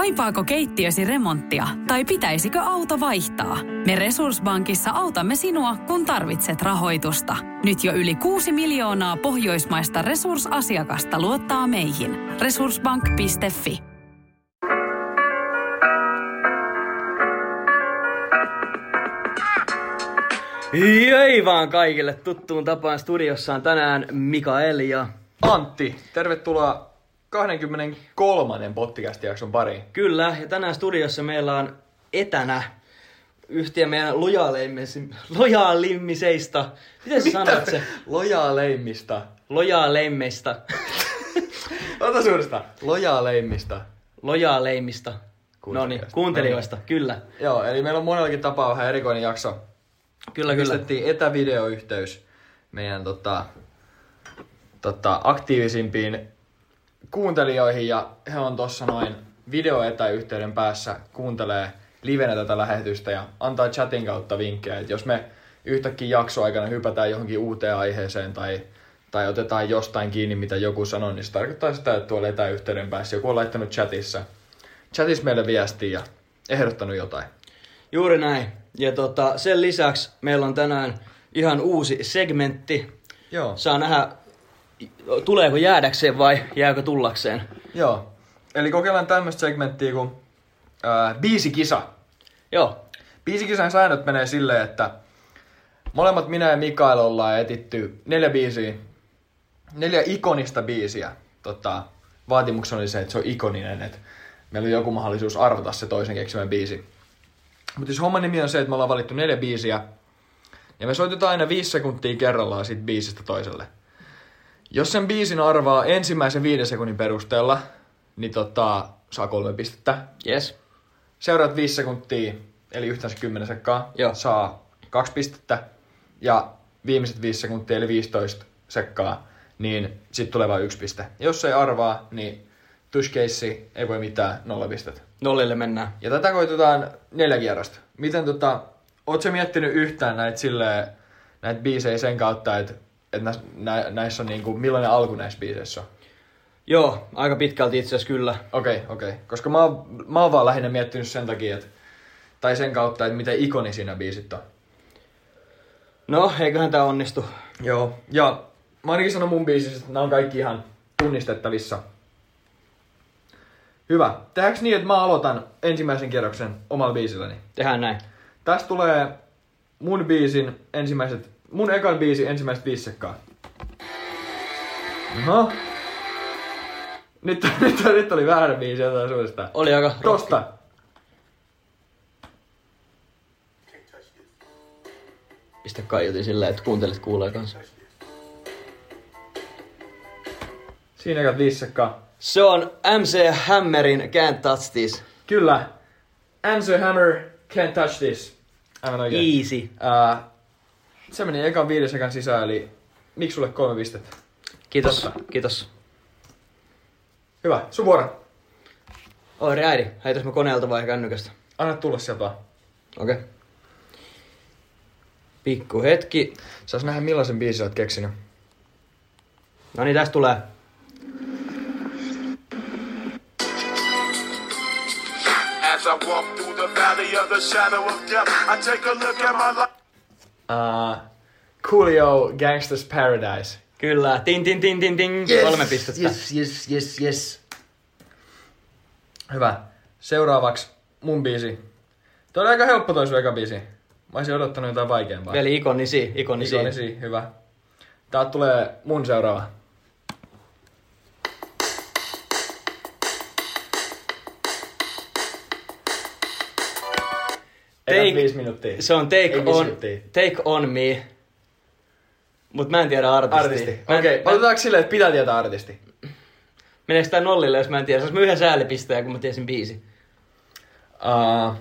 Kaipaako keittiösi remonttia tai pitäisikö auto vaihtaa? Me Resurssbankissa autamme sinua, kun tarvitset rahoitusta. Nyt jo yli 6 miljoonaa pohjoismaista resursasiakasta luottaa meihin. Resurssbank.fi Jei vaan kaikille tuttuun tapaan studiossaan tänään Mikael ja Antti, tervetuloa 23. podcast-jakson pariin. kyllä, ja tänään studiossa meillä on etänä yhtiö meidän lojaaleimmis- lojaalimmiseista. Miten sä sanot se? Lojaaleimmista. Lojaaleimmista. Ota suuresta. Lojaaleimmista. Lojaaleimmista. No niin, Kuuntelijoista. kuuntelijoista, kyllä. Joo, eli meillä on monellakin tapaa vähän erikoinen jakso. Kyllä, kyllä. Pistettiin etävideoyhteys meidän tota, tota, aktiivisimpiin kuuntelijoihin ja he on tossa noin videoetäyhteyden päässä, kuuntelee livenä tätä lähetystä ja antaa chatin kautta vinkkejä, että jos me yhtäkkiä jaksoaikana hypätään johonkin uuteen aiheeseen tai, tai otetaan jostain kiinni, mitä joku sanoo, niin se tarkoittaa sitä, että tuolla etäyhteyden päässä joku on laittanut chatissa, chatissa meille viestiä ja ehdottanut jotain. Juuri näin. Ja tota, sen lisäksi meillä on tänään ihan uusi segmentti. Joo. Saa nähdä, tuleeko jäädäkseen vai jääkö tullakseen. Joo. Eli kokeillaan tämmöistä segmenttiä kuin ää, biisikisa. Joo, Biisikisan säännöt menee silleen, että molemmat minä ja Mikael ollaan etitty neljä biisiä, neljä ikonista biisiä. Tota, vaatimuksena oli se, että se on ikoninen, että meillä on joku mahdollisuus arvata se toisen keksimän biisi. Mutta siis homman nimi on se, että me ollaan valittu neljä biisiä, ja me soitetaan aina viisi sekuntia kerrallaan siitä biisistä toiselle. Jos sen biisin arvaa ensimmäisen viiden sekunnin perusteella, niin tota, saa kolme pistettä. yes. Seuraat viisi sekuntia, eli yhteensä 10 sekkaa, Joo. saa kaksi pistettä. Ja viimeiset viisi sekuntia, eli 15 sekkaa, niin sitten tulee vain yksi piste. Jos ei arvaa, niin tushkeissi, ei voi mitään, nolla pistettä. Nollille mennään. Ja tätä koitetaan neljä kierrosta. Miten tota, oot sä miettinyt yhtään näitä silleen, näitä biisejä sen kautta, että että näissä, nä, näissä on niinku, millainen alku näissä biiseissä on? Joo, aika pitkälti itse asiassa kyllä. Okei, okay, okei. Okay. Koska mä oon, mä oon vaan lähinnä miettinyt sen takia, että, tai sen kautta, että miten ikoni siinä biisit on. No, eiköhän tää onnistu. Joo. Ja mä ainakin sanon mun biisistä, että nämä on kaikki ihan tunnistettavissa. Hyvä. Tehdäänkö niin, että mä aloitan ensimmäisen kierroksen omalla biisilläni? Tehdään näin. Tästä tulee mun biisin ensimmäiset, mun ekan biisin ensimmäiset viisi sekkaa. Oho. Nyt, nyt, nyt oli väärä biisi, jotain suorastaan. Oli aika Tosta. Pistä kaiutin silleen, että kuuntelit kuulee kanssa. Siinä ekat viisi sekkaa. Se on MC Hammerin Can't Touch This. Kyllä. Answer Hammer, Can't Touch This. Aivan oikein. Easy. Uh, se meni ekan viiden sekan sisään, eli miksi sulle kolme pistettä? Kiitos, Totta. kiitos. Hyvä, sun vuoro. Oi äidi, heitäs mä koneelta vai kännykästä? Anna tulla sieltä vaan. Okei. Okay. Pikku hetki. Saas nähdä millaisen biisin oot keksinyt. No niin, tästä tulee. As I walk through the valley of the shadow of death, I take a look at my life. Uh, Coolio, Gangsters Paradise. Kyllä, tin tin tin tin tin. Kolme pistettä. Yes, yes, yes, yes. Hyvä. Seuraavaksi mun biisi. Toi oli aika helppo toi sun biisi. Mä olisin odottanut jotain vaikeampaa. Veli ikonisi, ikonisi. Ikonisi, hyvä. Täältä tulee mun seuraava. Take- viisi minuuttia. Se on Take Ei on, take on Me. Mut mä en tiedä. Artisti. Mä en- Okei, mä okay. en- otetaanko silleen, että pitää tietää artisti? Meneekö tää nollille, jos mä en tiedä? Saanko mä yhden säälipisteen, kun mä tiesin biisi? Uh,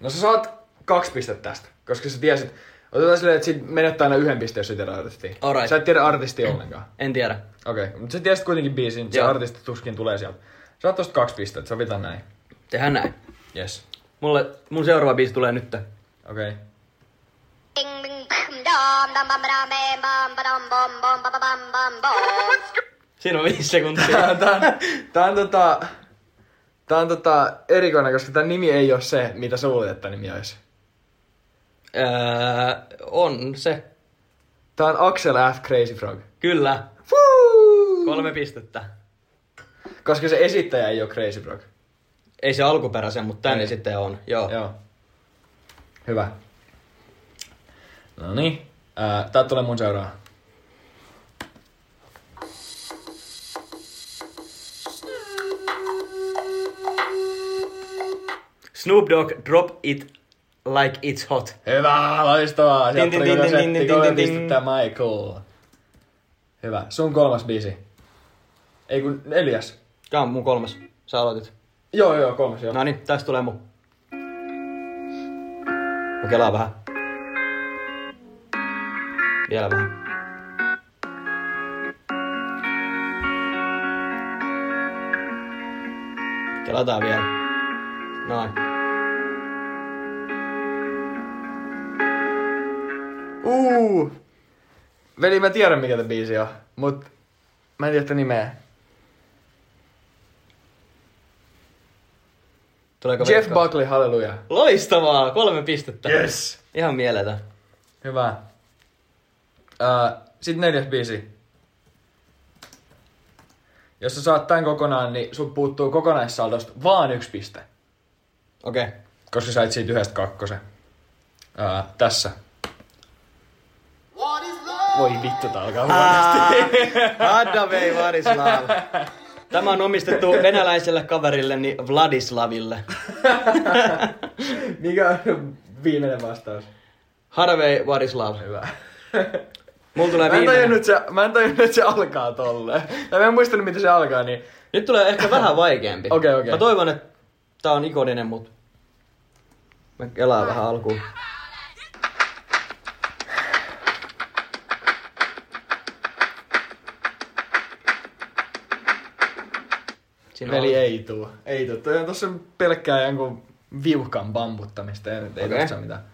no sä saat kaksi pistettä tästä, koska sä tiesit. Otetaan silleen, että sit menettää aina yhden pisteen, jos sä tiedät artistia. Alright. Sä et tiedä artistia ollenkaan. En tiedä. Okei, okay. mutta sä tiesit kuitenkin biisin, se artisti tuskin tulee sieltä. Saat tosta kaksi pistettä, sovitaan näin. Tehdään näin. Yes. Mulle, mun seuraava biisi tulee nyt. Okei. Okay. Siinä on viisi sekuntia. Tää, on, tää, on, tää on tota... Tää on tota erikoinen, koska tämä nimi ei ole se, mitä sä luulet, että nimi olisi. Öö, on se. Tää on Axel F. Crazy Frog. Kyllä. Fuu! Kolme pistettä. Koska se esittäjä ei ole Crazy Frog. Ei se alkuperäisen, mutta tän Ei. sitten on. Joo. Joo. Hyvä. No niin. Tää tulee mun seuraava. Snoop Dogg, Drop It Like It's Hot. Hyvä, loistavaa. Sieltä tuli koko tin, setti, tin, pistettä Michael. Hyvä. Sun kolmas biisi. Ei kun neljäs. Tää on mun kolmas. Sä aloitit. Joo, joo, kolmas, joo. No niin, tästä tulee mun. Mä kelaan vähän. Vielä vähän. Kelataan vielä. Noin. Uu. Veli, mä tiedän mikä tämä biisi on, mut mä en tiedä nimeä. Tuleeko Jeff veikkaus? Buckley, halleluja. Loistavaa! Kolme pistettä. Yes. Ihan mieletön. Hyvä. Uh, Sitten neljäs biisi. Jos sä saat tän kokonaan, niin sun puuttuu kokonaissaldosta vaan yksi piste. Okei. Okay. Koska sait siitä yhdestä kakkosen. Uh, tässä. Voi vittu, tää alkaa huonosti. Adda vei Vladislav. Tämä on omistettu venäläiselle kaverilleni Vladislaville. Mikä on viimeinen vastaus? Harvey Vladislav. Hyvä. Mulla tulee Mä en tajunnut, että se, mä en tajunnut, että se alkaa tolleen. Tai mä en muistanut, miten se alkaa, niin... Nyt tulee ehkä vähän vaikeampi. Okei, okei. Mä toivon, että tää on ikoninen, mut... Mä kelaan vähän alkuun. Siinä Veli on- ei tuu. Ei tuu. Toi on tossa pelkkää jonkun viuhkan bambuttamista. Ei, ei Okei. tossa mitään.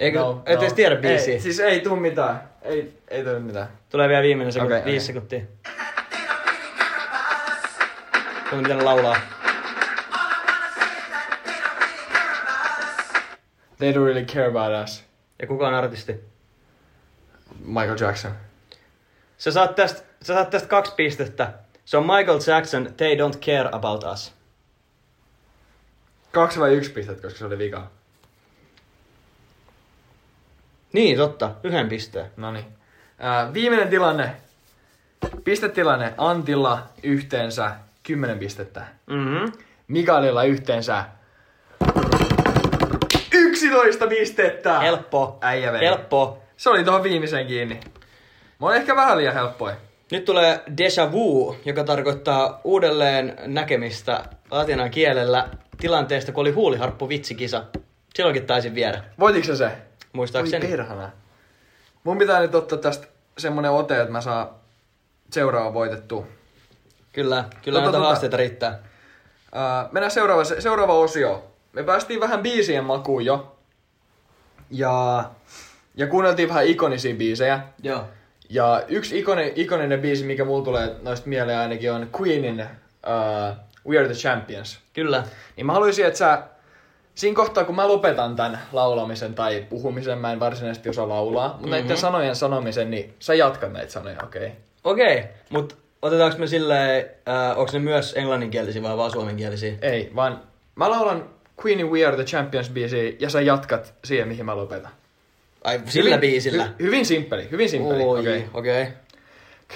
Eikö, no, et edes tiedä biisiä. Ei, siis ei tuu mitään. Ei, ei tuu mitään. Tulee vielä viimeinen sekunti, okay, viisi okei. sekuntia. Kuinka miten laulaa? They don't really care about us. Ja kuka on artisti? Michael Jackson. Sä saat tästä, sä saat tästä kaksi pistettä. Se on Michael Jackson, They Don't Care About Us. Kaksi vai yksi pistettä, koska se oli vika. Niin, totta. Yhden pisteen. Noniin. Ää, viimeinen tilanne. Pistetilanne Antilla yhteensä 10 pistettä. Mhm. Mikaelilla yhteensä 11 pistettä! Helppo. Äijä vei. Helppo. Se oli tuohon viimeiseen kiinni. Mä olin ehkä vähän liian helppoja. Nyt tulee déjà vu, joka tarkoittaa uudelleen näkemistä latinan kielellä tilanteesta, kun oli huuliharppu vitsikisa. Silloinkin taisin viedä, Voitiko se se? muistaakseni. Oi perhana. Mun pitää nyt ottaa tästä semmonen ote, että mä saan seuraava voitettua. Kyllä, kyllä Tota, näitä tota. haasteita riittää. Uh, mennään seuraava, seuraava osio. Me päästiin vähän biisien makuun jo. Ja, ja kuunneltiin vähän ikonisia biisejä. Joo. Ja yksi ikoni, ikoninen biisi, mikä mulla tulee noista mieleen ainakin, on Queenin uh, We Are The Champions. Kyllä. Niin mä haluaisin, että sä siinä kohtaa, kun mä lopetan tämän laulamisen tai puhumisen, mä en varsinaisesti osaa laulaa, mutta mm-hmm. näiden sanojen sanomisen, niin sä jatkat näitä sanoja, okei? Okay? Okei, mutta otetaanko me silleen, äh, onko ne myös englanninkielisiä vai vaan suomenkielisiä? Ei, vaan mä laulan Queenin We Are The Champions biisiä ja sä jatkat siihen, mihin mä lopetan. Ai sillä hyvin, biisillä? Hy, hyvin simppeli, hyvin simppeli. Oi, okei. okei. Okay.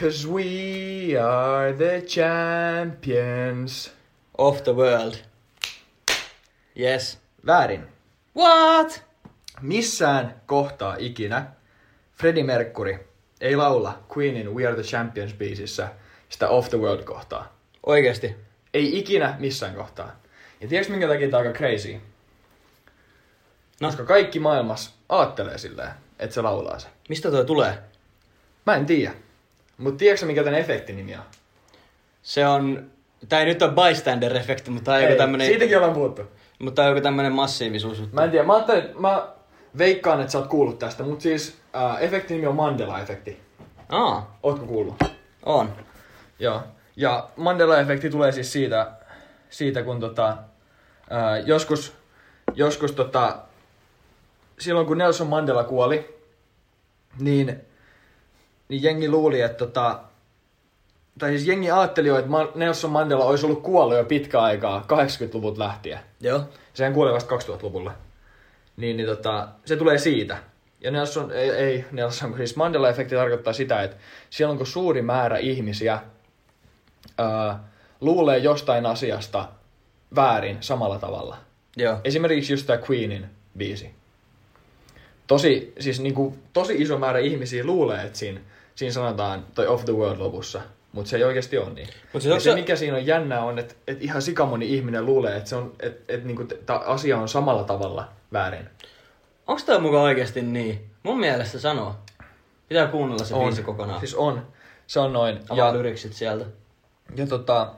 Cause we are the champions. Of the world. Yes. Väärin. What? Missään kohtaa ikinä Freddie Mercury ei laula Queenin We Are The Champions biisissä sitä Off The World kohtaa. Oikeesti. Ei ikinä missään kohtaa. Ja tiedätkö minkä takia tää on aika crazy? No, Koska kaikki maailmassa aattelee silleen, että se laulaa se. mistä toi tulee? Mä en tiedä. Mut tiedätkö mikä tän efektin nimi on? Se on, tää ei nyt ole bystander-efekti, mutta tää on joku tämmönen... Siitäkin ollaan puhuttu. Mutta tää on joku tämmönen massiivisuus. Mä en tiedä, mä ajattelin, mä veikkaan, että sä oot kuullut tästä, mutta siis äh, efektin nimi on Mandela-efekti. Aa, Ootko kuullut? on. Joo. Ja Mandela-efekti tulee siis siitä, siitä kun tota, ää, joskus, joskus tota, silloin kun Nelson Mandela kuoli, niin, niin jengi luuli, että tota, tai siis jengi ajatteli jo, että Nelson Mandela olisi ollut kuollut jo pitkä aikaa, 80-luvulta lähtien. Joo. Sehän kuoli vasta 2000-luvulla. Niin, niin tota, se tulee siitä. Ja Nelson, ei, ei Nelson, siis Mandela-efekti tarkoittaa sitä, että silloin kun suuri määrä ihmisiä ää, luulee jostain asiasta väärin samalla tavalla. Joo. Esimerkiksi just tämä Queenin biisi. Tosi, siis niinku, tosi iso määrä ihmisiä luulee, että siinä, siinä sanotaan toi Of the World lopussa. Mutta se ei oikeasti ole niin. Mut siis ja onko se, se- mikä siinä on jännää, on, että et ihan sikamoni ihminen luulee, että on, et, et, niinku, tämä asia on samalla tavalla väärin. Onks tää mukaan oikeesti niin? Mun mielestä sanoo. Pitää kuunnella se biisi kokonaan. Siis on. Se on noin. Avaa Ja, lyriksit sieltä. ja tota,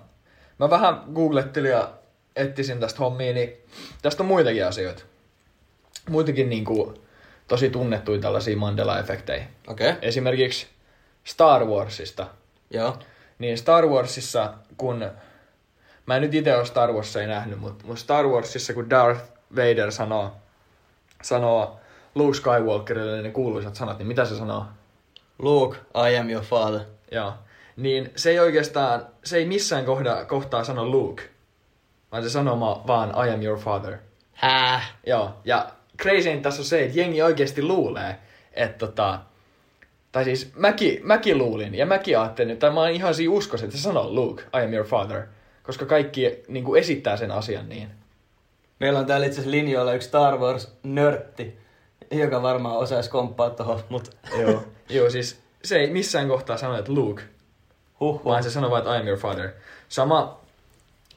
mä vähän googlettelin ja etsisin tästä hommia, niin tästä on muitakin asioita. Muitakin niinku, tosi tunnettuja tällaisia Mandela-efektejä. Okay. Esimerkiksi Star Warsista. Joo. Niin Star Warsissa, kun... Mä en nyt itse ole Star Warsia ei nähnyt, mutta, mutta Star Warsissa, kun Darth Vader sanoo, sanoo Luke Skywalkerille ne kuuluisat sanat, niin mitä se sanoo? Luke, I am your father. Joo. Niin se ei oikeastaan, se ei missään kohda, kohtaa sano Luke, vaan se sanoo ma- vaan I am your father. Hää? Joo, ja crazyin tässä on se, että jengi oikeasti luulee, että tota, tai siis mäkin, mäkin luulin, ja mäkin ajattelin, tai mä oon ihan siinä uskossa, että se sanoo Luke, I am your father, koska kaikki niin kuin esittää sen asian niin. Meillä on täällä itse asiassa linjoilla yksi Star Wars-nörtti, joka varmaan osaisi komppaa tohon, mut Joo. Joo, siis se ei missään kohtaa sano, että Luke, huh, vaan se sanoo vain, että I am your father. Sama,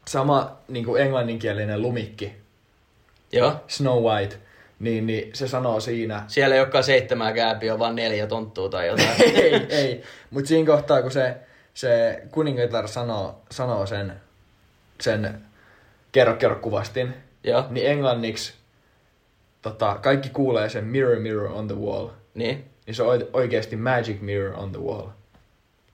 sama niin kuin englanninkielinen lumikki, Joo. Snow White, niin, niin se sanoo siinä, Siellä ei olekaan seitsemää kääpiä, vaan neljä tonttua tai jotain. ei, ei. Mutta siinä kohtaa, kun se, se kuningatar sanoo, sanoo sen, sen kerro, kerro kuvastin, Joo. niin englanniksi tota, kaikki kuulee sen mirror, mirror on the wall. Niin. Niin se on oi- oikeasti magic mirror on the wall.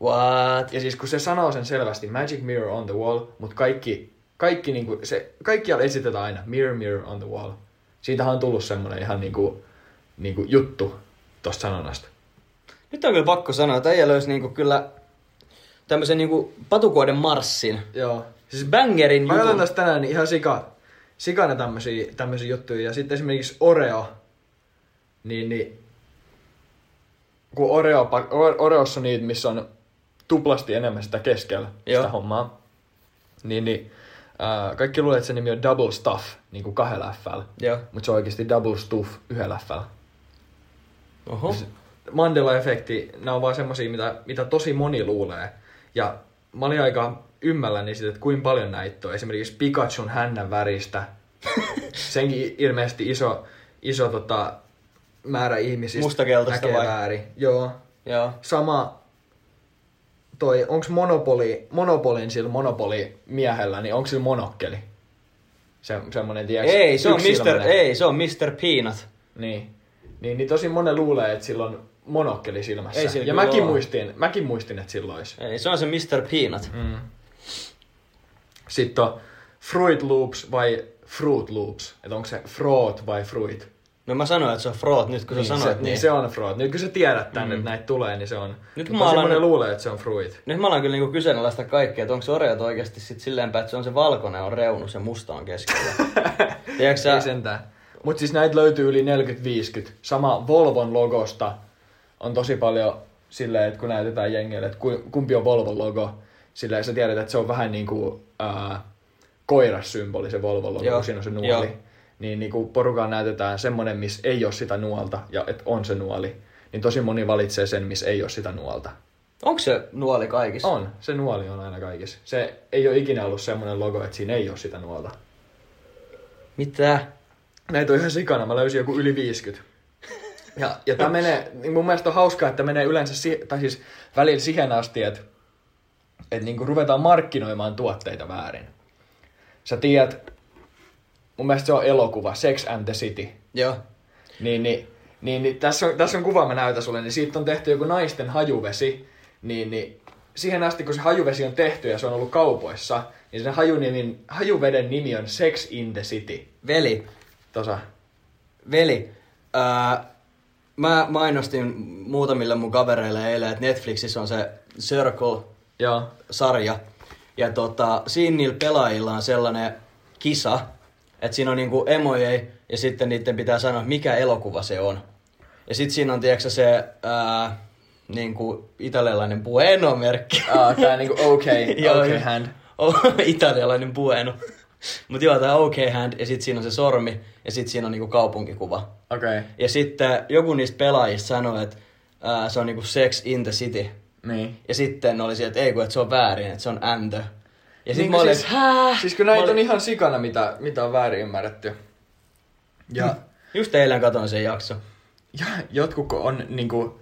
What? Ja siis kun se sanoo sen selvästi, magic mirror on the wall, mutta kaikki, kaikki niinku, se, kaikkialla esitetään aina mirror, mirror on the wall. Siitähän on tullut semmoinen ihan niinku, niinku juttu tosta sanonnasta. Nyt on kyllä pakko sanoa, että äijä löysi niinku kyllä tämmöisen niinku patukoiden marssin. Joo. Siis bangerin Mä katson jutun. tästä tänään niin ihan sika, sikana tämmösiä, tämmösiä juttuja. Ja sitten esimerkiksi Oreo, niin, niin kun Oreo, Oreossa niitä, missä on tuplasti enemmän sitä keskellä, Joo. sitä hommaa, niin, niin ää, kaikki luulee, että se nimi on Double Stuff, niin kuin kahdella F:llä. Mutta se on oikeasti Double Stuff yhdellä F:llä. Oho. Mandela-efekti, nämä on vaan semmosia, mitä, mitä tosi moni luulee. Ja mä olin aika ymmälläni siitä, että kuinka paljon näitä on. Esimerkiksi Pikachun hännän väristä. Senkin ilmeisesti iso, iso tota, määrä ihmisistä Mustakeltaista näkee vai? väärin. Joo. Joo. Sama toi, onks Monopoli, Monopolin sillä Monopoli miehellä, niin onko sillä monokkeli? Se, semmonen, tiedätkö, Ei, se on Mr. Ei, se on Mr. Peanut. Niin. Niin, niin tosi monen luulee, että sillä on monokkeli silmässä. Ei sillä ja mäkin oo. muistin, mäkin muistin, että sillä olisi. Ei, se on se Mr. Peanut. Mm. Sitten on Fruit Loops vai Fruit Loops. Että onko se Fruit vai Fruit. No mä sanoin, että se on Froot nyt, kun niin, sä sanoit se, niin. niin. se on Fruit. Nyt kun sä tiedät tänne, mm. että näitä tulee, niin se on. Nyt Nyt mä alan- monen luulee, että se on Fruit. Nyt mä alan kyllä niinku kyseenalaista kaikkea, että onko Oreot oikeasti sit silleen päin, että se on se valkoinen on reunus ja musta on keskellä. Tiedätkö sä? Ei sentään. Mutta siis näitä löytyy yli 40-50. Sama Volvon logosta on tosi paljon silleen, että kun näytetään jengille, että ku- kumpi on Volvon logo, silleen sä tiedät, että se on vähän niin kuin ää, koirassymboli se Volvon logo, Joo. kun siinä on se nuoli. Joo. Niin, niin kuin porukaan näytetään semmonen, missä ei ole sitä nuolta ja että on se nuoli. Niin tosi moni valitsee sen, missä ei ole sitä nuolta. Onko se nuoli kaikissa? On, se nuoli on aina kaikissa. Se ei ole ikinä ollut semmoinen logo, että siinä ei ole sitä nuolta. Mitä? Näitä on ihan sikana, mä löysin joku yli 50. Ja, ja tämä menee, niin mun mielestä on hauskaa, että menee yleensä, si- tai siis välillä siihen asti, että, että niin ruvetaan markkinoimaan tuotteita väärin. Sä tiedät, mun mielestä se on elokuva, Sex and the City. Joo. Niin, niin, niin, niin tässä, on, tässä on kuva, mä näytän sulle, niin siitä on tehty joku naisten hajuvesi, niin, niin siihen asti kun se hajuvesi on tehty ja se on ollut kaupoissa, niin sen hajunimin, hajuveden nimi on Sex in the City. Veli, Tosa. veli, ää, mä mainostin muutamille mun kavereille eilen, että Netflixissä on se Circle-sarja. Ja tota, siinä niillä pelaajilla on sellainen kisa, että siinä on niinku emoji ja sitten niiden pitää sanoa, mikä elokuva se on. Ja sitten siinä on, tiedätkö se ää, niinku italialainen bueno-merkki. Ah, tää niinku okay, okay hand. Oh, italialainen bueno. Mutta joo, tää okay hand ja sitten siinä on se sormi ja sitten siinä on niinku kaupunkikuva. Okei, okay. Ja sitten joku niistä pelaajista sanoi, että ää, se on niinku sex in the city. niin. Ja sitten oli se, että ei kun, että se on väärin, että se on and. Ja sitten Niin mä olin, siis- hää? Siis kun näitä Mä on olin- ihan sikana, mitä, mitä on väärin ymmärretty. Ja, Just eilen katoin sen jakso. ja jotkut on niinku,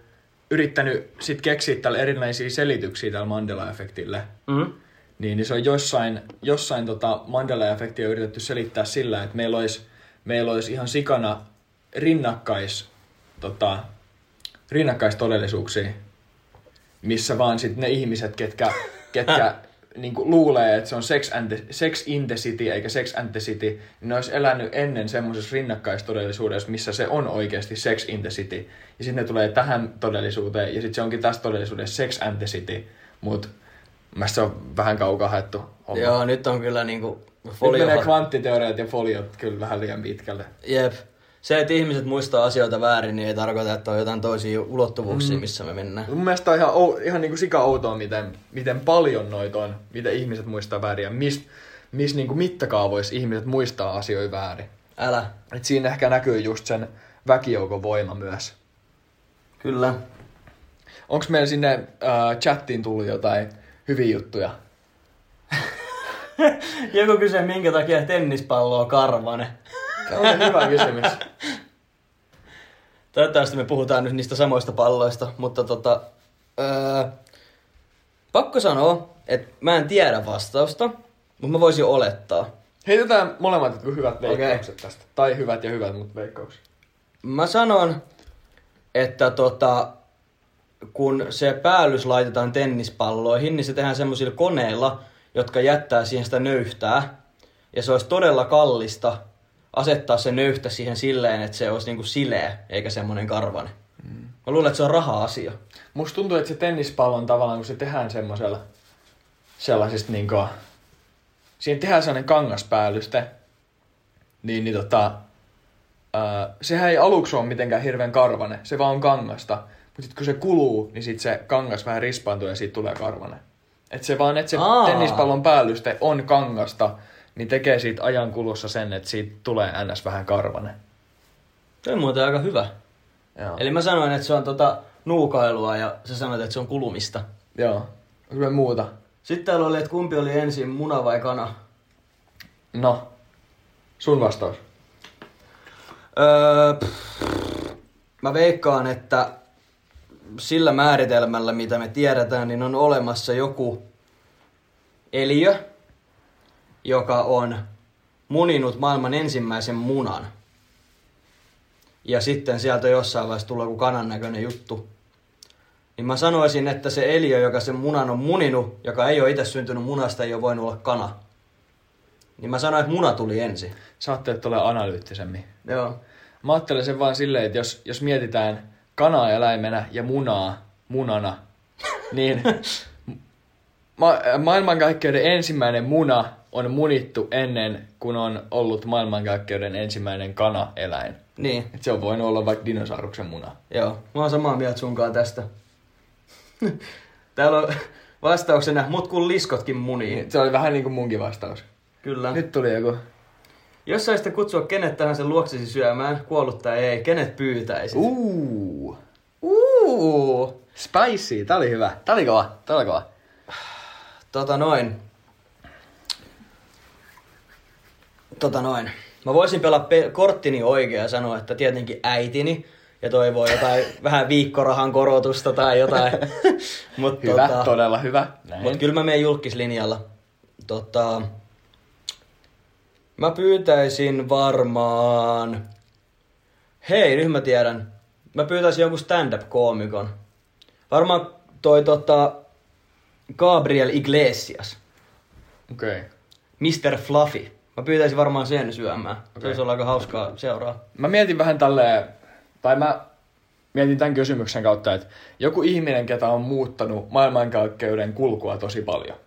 yrittänyt sit keksiä tälle erinäisiä selityksiä tälle Mandela-efektille, Mm? niin, niin se on jossain, jossain tota Mandela-efektiä yritetty selittää sillä, että meillä olisi, meillä olisi ihan sikana rinnakkais, tota, rinnakkaistodellisuuksia, missä vaan sit ne ihmiset, ketkä, ketkä niinku luulee, että se on sex, and the, sex in the city eikä sex and the city, niin ne olisi elänyt ennen semmoisessa rinnakkaistodellisuudessa, missä se on oikeasti sex in the city. Ja sitten ne tulee tähän todellisuuteen, ja sitten se onkin tässä todellisuudessa sex and the city. Mutta Mielestäni se on vähän kaukaa haettu homma. Joo, nyt on kyllä niinku Nyt folio... menee kvanttiteoriat ja foliot kyllä vähän liian pitkälle. Jep. Se, että ihmiset muistaa asioita väärin, niin ei tarkoita, että on jotain toisia ulottuvuuksia, Mm. missä me mennään. Mun mielestä on ihan, ihan niinku sika outoa, miten, miten paljon noita on, miten ihmiset muistaa väärin ja missä mis niinku mittakaavoissa ihmiset muistaa asioita väärin. Älä. Et siinä ehkä näkyy just sen väkijoukon voima myös. Kyllä. Onks meillä sinne äh, chattiin tullut jotain hyviä juttuja? Joku kysyy, minkä takia tennispallo on karvane. Se hyvä kysymys. Toivottavasti me puhutaan nyt niistä samoista palloista, mutta tota... Öö, pakko sanoa, että mä en tiedä vastausta, mutta mä voisin olettaa. Heitetään molemmat jotkut hyvät veikkaukset tästä. Tai hyvät ja hyvät, mutta veikkaukset. Mä sanon, että tota, kun se päällys laitetaan tennispalloihin, niin se tehdään semmoisilla koneilla, jotka jättää siihen sitä nöyhtää. Ja se olisi todella kallista asettaa se nöyhtä siihen silleen, että se olisi niinku sileä, eikä semmoinen karvane. Mm. Mä luulen, että se on raha-asia. Musta tuntuu, että se tennispallo on tavallaan, kun se tehdään semmoisella sellaisista niinku... Siinä tehdään sellainen kangaspäällyste. Niin, niin tota... Ää, sehän ei aluksi ole mitenkään hirveän karvane. Se vaan on kangasta. Mutta sitten kun se kuluu, niin sit se kangas vähän rispaantuu ja siitä tulee karvane. Et se vaan, että se Aa. tennispallon päällyste on kangasta, niin tekee siitä ajan kulussa sen, että siitä tulee ns. vähän karvane. Se on muuten aika hyvä. Joo. Eli mä sanoin, että se on tota nuukailua ja sä sanoit, että se on kulumista. Joo. Me muuta? Sitten täällä oli, että kumpi oli ensin, muna vai kana? No. Sun vastaus. Öö, pff, mä veikkaan, että sillä määritelmällä, mitä me tiedetään, niin on olemassa joku eliö, joka on muninut maailman ensimmäisen munan. Ja sitten sieltä jossain vaiheessa tulee joku kanan näköinen juttu. Niin mä sanoisin, että se eliö, joka sen munan on muninut, joka ei ole itse syntynyt munasta, ei ole voinut olla kana. Niin mä sanoin, että muna tuli ensin. Sä ajattelet tulee analyyttisemmin. Joo. Mä ajattelen sen vaan silleen, että jos, jos mietitään kanaa eläimenä ja munaa munana, niin ma- maailmankaikkeuden ensimmäinen muna on munittu ennen kuin on ollut maailmankaikkeuden ensimmäinen kana-eläin. Niin. Et se on voinut olla vaikka dinosauruksen muna. Joo, mä oon samaa mieltä sunkaan tästä. Täällä on vastauksena, mut kun liskotkin munii. Niin, Se oli vähän niin kuin munkin vastaus. Kyllä. Nyt tuli joku. Jos saisitte kutsua kenet tahansa luoksesi syömään, kuollut tai ei, kenet pyytäisit? Uuu. Uuu. Spicy. Tää oli hyvä. Tää oli kova. Tää oli kova. Tota noin. Tota noin. Mä voisin pelaa pe- korttini oikein ja sanoa, että tietenkin äitini. Ja toivoo jotain vähän viikkorahan korotusta tai jotain. Mut Hyvä. tota, Todella hyvä. Mutta kyllä mä menen julkislinjalla. Tota, Mä pyytäisin varmaan... Hei, nyt mä tiedän. Mä pyytäisin jonkun stand-up-koomikon. Varmaan toi tota... Gabriel Iglesias. Okei. Okay. Mr. Fluffy. Mä pyytäisin varmaan sen syömään. Okay. Se olisi aika hauskaa seuraa. Mä mietin vähän tälleen, tai mä mietin tämän kysymyksen kautta, että joku ihminen, ketä on muuttanut maailmankaikkeuden kulkua tosi paljon.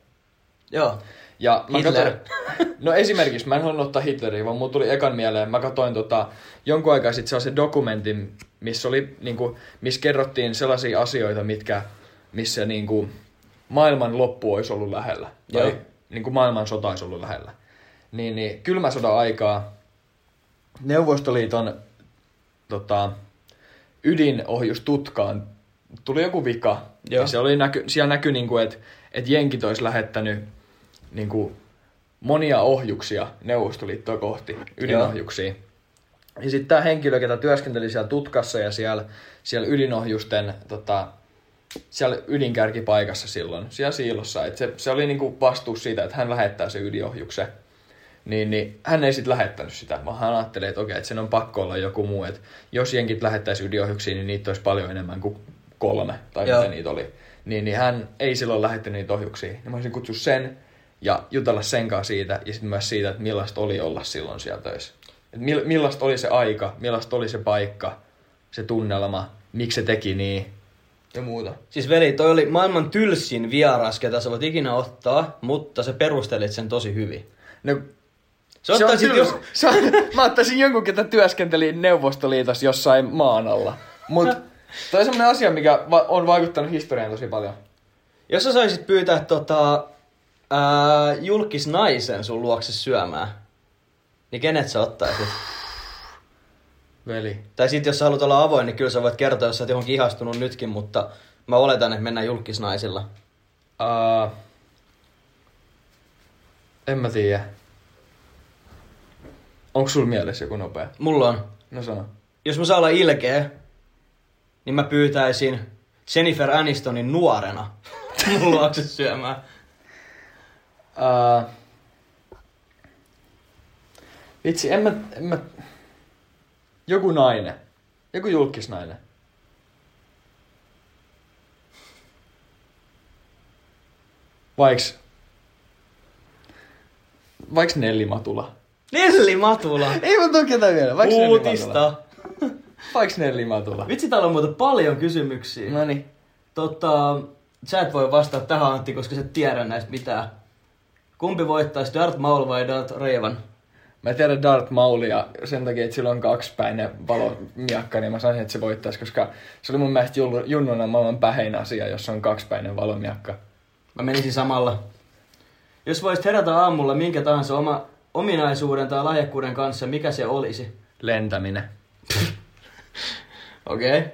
Joo. Ja mä Hitler. Katsoin, no esimerkiksi, mä en halunnut ottaa Hitleriä, vaan mulla tuli ekan mieleen, mä katsoin tota, jonkun aikaa sitten sellaisen dokumentin, missä, oli, niinku, missä kerrottiin sellaisia asioita, mitkä, missä niinku, maailman loppu olisi ollut lähellä. Tai Joo. niinku, maailman sota olisi ollut lähellä. Niin, niin kylmä sodan aikaa Neuvostoliiton tota, ydinohjustutkaan tuli joku vika. Joo. Ja se oli näky, siellä näkyi, niinku, että et jenkit olisi lähettänyt niinku, monia ohjuksia Neuvostoliittoa kohti, ydinohjuksia. Ja sitten tämä henkilö, ketä työskenteli siellä tutkassa ja siellä, siellä ydinohjusten tota, siellä ydinkärkipaikassa silloin, siellä siilossa, että se, se oli niinku vastuus siitä, että hän lähettää se ydinohjuksen. Niin, niin hän ei sitten lähettänyt sitä, vaan hän ajatteli, että okei, että sen on pakko olla joku muu, että jos jenkit lähettäisi ydinohjuksia, niin niitä olisi paljon enemmän kuin kolme, tai Joo. mitä niitä oli. Niin, niin hän ei silloin lähettänyt niitä ohjuksia. Niin mä olisin kutsua sen ja jutella sen kanssa siitä, ja sitten myös siitä, että millaista oli olla silloin siellä töissä. Et mil, millaista oli se aika, millaista oli se paikka, se tunnelma, miksi se teki niin, ja muuta. Siis veli, toi oli maailman tylsin vieras, ketä sä voit ikinä ottaa, mutta sä perustelit sen tosi hyvin. No, Se ottaisit on jos... se on, mä ottaisin jonkun, ketä työskenteli Neuvostoliitossa jossain maan alla. Mut toi on semmonen asia, mikä va- on vaikuttanut historiaan tosi paljon. Jos sä saisit pyytää tota, ää, julkisnaisen sun luokse syömään, niin kenet sä ottaisit? Veli. Tai sit jos sä haluat olla avoin, niin kyllä sä voit kertoa, jos sä oot johonkin ihastunut nytkin, mutta mä oletan, että mennään julkisnaisilla. Uh, en mä tiedä. Onko sulla mielessä joku nopea? Mulla on. No sano. Jos mä saan olla ilkeä, niin mä pyytäisin Jennifer Anistonin nuorena mun luokse syömään. Uh, vitsi, en mä, en mä... Joku nainen. Joku julkisnainen. Vaiks... Vaiks Nelli Matula. Nelli Matula. Ei mä tuu ketään vielä. Matula. Uutista. Vaiks Nelli Matula. Vitsi, täällä on muuten paljon kysymyksiä. Noniin. Tota, sä et voi vastata tähän Antti, koska sä et tiedä näistä mitään. Kumpi voittaisi, Darth Maul vai Darth Revan? Mä tiedän Darth Maulia sen takia, että sillä on kaksipäinen valomiakka, niin mä sanoisin, että se voittaisi, koska se oli mun mielestä junnuna maailman pähein asia, jos on kaksipäinen valomiakka. Mä menisin samalla. Jos voisit herätä aamulla minkä tahansa oma ominaisuuden tai lahjakkuuden kanssa, mikä se olisi? Lentäminen. Okei. Okay.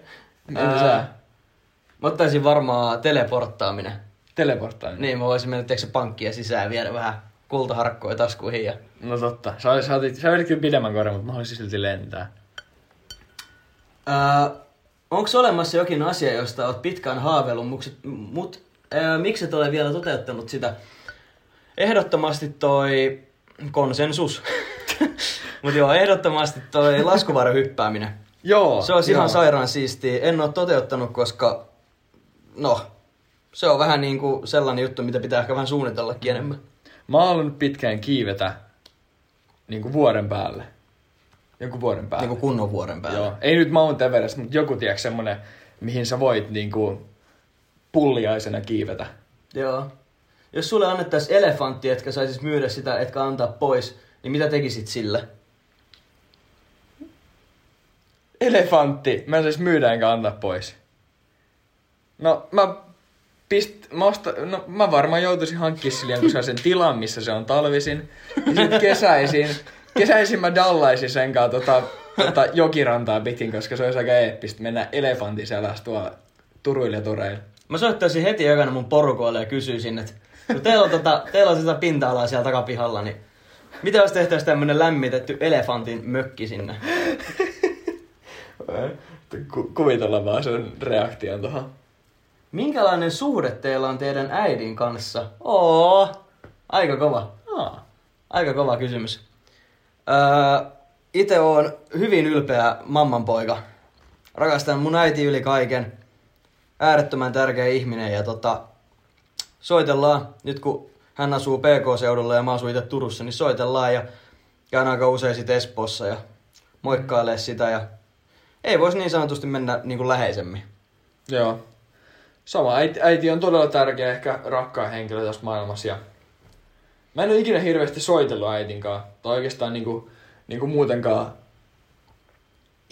Entä sä? Mä ottaisin varmaan teleporttaaminen. Teleporttaaminen. Niin, mä voisin mennä teekö pankkia sisään ja viedä vähän kultaharkkoja taskuihin ja... No totta. Sä, olis, sä, otit, sä vedit kyllä pidemmän korjan, mutta mä haluaisin silti lentää. Ää, onko olemassa jokin asia, josta oot pitkään haaveillut, mut, mut ää, miksi et ole vielä toteuttanut sitä? Ehdottomasti toi konsensus. Mut joo, ehdottomasti toi laskuvarjohyppääminen. Joo. Se joo. ihan sairaan siistiä. En ole toteuttanut, koska no, se on vähän niinku sellainen juttu, mitä pitää ehkä vähän suunnitellakin enemmän. Mä oon halunnut pitkään kiivetä niinku vuoden päälle. Joku vuoden päälle. Niinku kunnon vuoden päällä. Joo. Ei nyt Mount Everest, mutta joku tiedätkö semmonen, mihin sä voit niinku pulliaisena kiivetä. Joo. Jos sulle annettaisiin elefantti, etkä saisis myydä sitä, etkä antaa pois, niin mitä tekisit sille? Elefantti. Mä en sais myydä enkä antaa pois. No mä pist, mä, osta, no, mä varmaan joutuisin hankkia sille jonkun sellaisen tilan, missä se on talvisin. Ja sit kesäisin, kesäisin mä dallaisin sen kanssa tota, tota jokirantaa pitkin, koska se olisi aika eeppistä mennä elefantin selässä tuolla Turuilla ja Toreilla. Mä soittaisin heti ekana mun porukoille ja kysyisin, että kun teillä on, tota, teillä on sitä pinta-alaa siellä takapihalla, niin mitä jos tehtäisiin tämmönen lämmitetty elefantin mökki sinne? Ku, kuvitella vaan sen reaktion tuohon. Minkälainen suhde teillä on teidän äidin kanssa? Oo, aika kova. Aa. Aika kova kysymys. Öö, itse on hyvin ylpeä mammanpoika. Rakastan mun äiti yli kaiken. Äärettömän tärkeä ihminen ja tota, soitellaan, nyt kun hän asuu PK-seudulla ja mä asun itse Turussa, niin soitellaan ja käyn aika usein sit Espoossa ja moikkailee sitä ja ei voisi niin sanotusti mennä niin kuin läheisemmin. Joo. Sama. Äiti, äiti on todella tärkeä, ehkä rakkain henkilö tässä maailmassa. Ja mä en ole ikinä hirveästi soitellut äitin kanssa. Tai oikeastaan niinku, niinku muutenkaan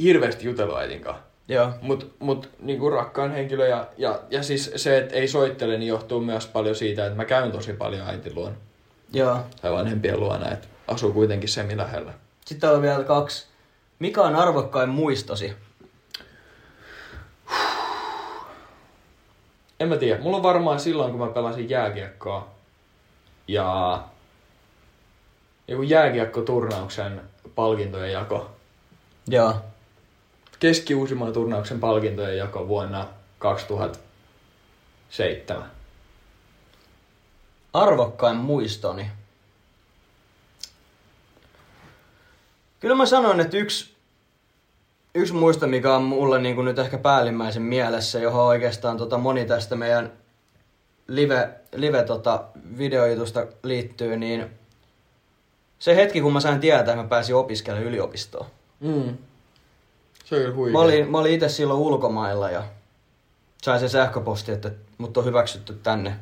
hirveästi jutellut äitin kanssa. Joo. Mut, mut niinku rakkaan henkilö ja, ja, ja siis se, että ei soittele, niin johtuu myös paljon siitä, että mä käyn tosi paljon äitin luona. Joo. Tai vanhempien luona, että asuu kuitenkin semi lähellä. Sitten on vielä kaksi. Mikä on arvokkain muistosi? En mä tiedä. Mulla on varmaan silloin, kun mä pelasin jääkiekkoa ja joku jääkiekkoturnauksen palkintojen jako. Joo. Keski-Uusimaan turnauksen palkintojen jako vuonna 2007. Arvokkain muistoni. Kyllä mä sanon, että yksi, yksi muisto, mikä on mulle niin kuin nyt ehkä päällimmäisen mielessä, johon oikeastaan tota moni tästä meidän live, live tota videojutusta liittyy, niin se hetki, kun mä sain tietää, että mä pääsin opiskelemaan yliopistoon. Mm. Se on kyllä huikea. Mä olin, mä olin itse silloin ulkomailla ja sain sen sähköposti, että mut on hyväksytty tänne